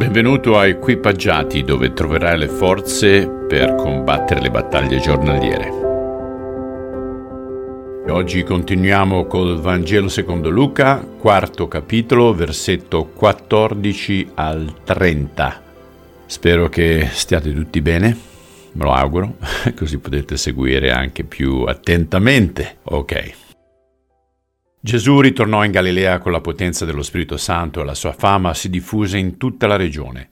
Benvenuto a Equipaggiati dove troverai le forze per combattere le battaglie giornaliere. Oggi continuiamo col Vangelo secondo Luca, quarto capitolo, versetto 14 al 30. Spero che stiate tutti bene, me lo auguro, così potete seguire anche più attentamente. Ok. Gesù ritornò in Galilea con la potenza dello Spirito Santo e la sua fama si diffuse in tutta la regione.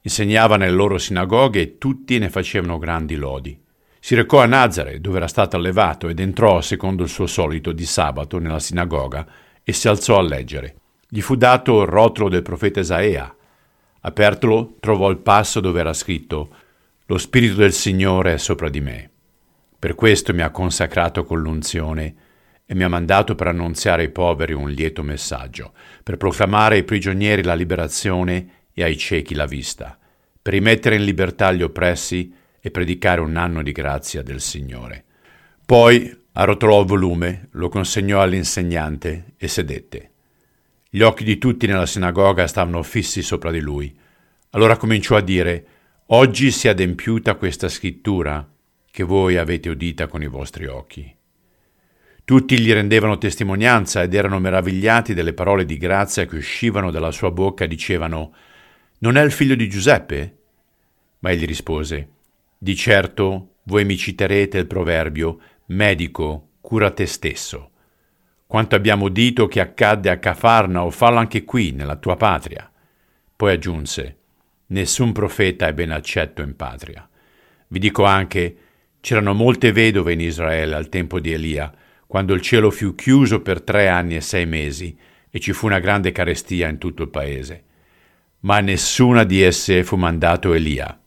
Insegnava nelle loro sinagoghe e tutti ne facevano grandi lodi. Si recò a Nazare, dove era stato allevato, ed entrò, secondo il suo solito, di sabato nella sinagoga e si alzò a leggere. Gli fu dato il rotolo del profeta Esaea. Apertolo, trovò il passo dove era scritto Lo Spirito del Signore è sopra di me. Per questo mi ha consacrato con l'unzione e mi ha mandato per annunziare ai poveri un lieto messaggio, per proclamare ai prigionieri la liberazione e ai ciechi la vista, per rimettere in libertà gli oppressi e predicare un anno di grazia del Signore. Poi arrotolò il volume, lo consegnò all'insegnante e sedette. Gli occhi di tutti nella sinagoga stavano fissi sopra di lui. Allora cominciò a dire, Oggi si è adempiuta questa scrittura che voi avete udita con i vostri occhi. Tutti gli rendevano testimonianza ed erano meravigliati delle parole di grazia che uscivano dalla sua bocca e dicevano Non è il figlio di Giuseppe? Ma egli rispose Di certo voi mi citerete il proverbio Medico, cura te stesso. Quanto abbiamo udito che accadde a Cafarna o fallo anche qui, nella tua patria. Poi aggiunse Nessun profeta è ben accetto in patria. Vi dico anche c'erano molte vedove in Israele al tempo di Elia, quando il cielo fu chiuso per tre anni e sei mesi e ci fu una grande carestia in tutto il paese. Ma a nessuna di esse fu mandato Elia,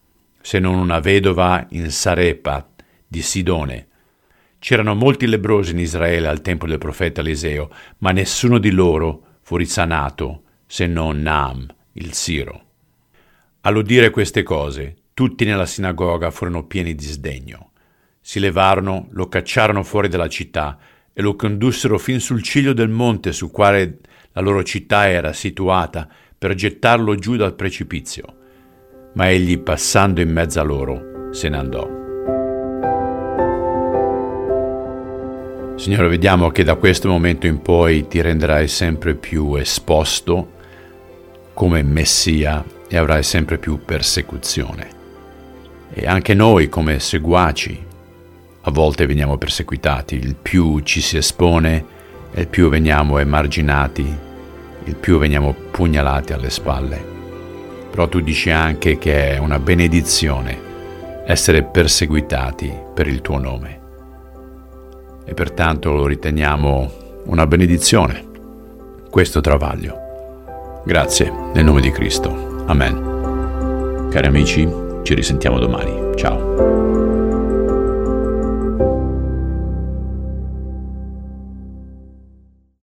se non una vedova in Sarepa di Sidone. C'erano molti lebrosi in Israele al tempo del profeta Eliseo, ma nessuno di loro fu risanato se non Naam, il Siro. All'udire queste cose, tutti nella sinagoga furono pieni di sdegno. Si levarono, lo cacciarono fuori dalla città e lo condussero fin sul ciglio del monte su quale la loro città era situata per gettarlo giù dal precipizio. Ma egli, passando in mezzo a loro, se ne andò. Signore, vediamo che da questo momento in poi ti renderai sempre più esposto come Messia e avrai sempre più persecuzione. E anche noi come seguaci a volte veniamo perseguitati, il più ci si espone, il più veniamo emarginati, il più veniamo pugnalati alle spalle. Però tu dici anche che è una benedizione essere perseguitati per il tuo nome. E pertanto lo riteniamo una benedizione, questo travaglio. Grazie, nel nome di Cristo. Amen. Cari amici, ci risentiamo domani. Ciao.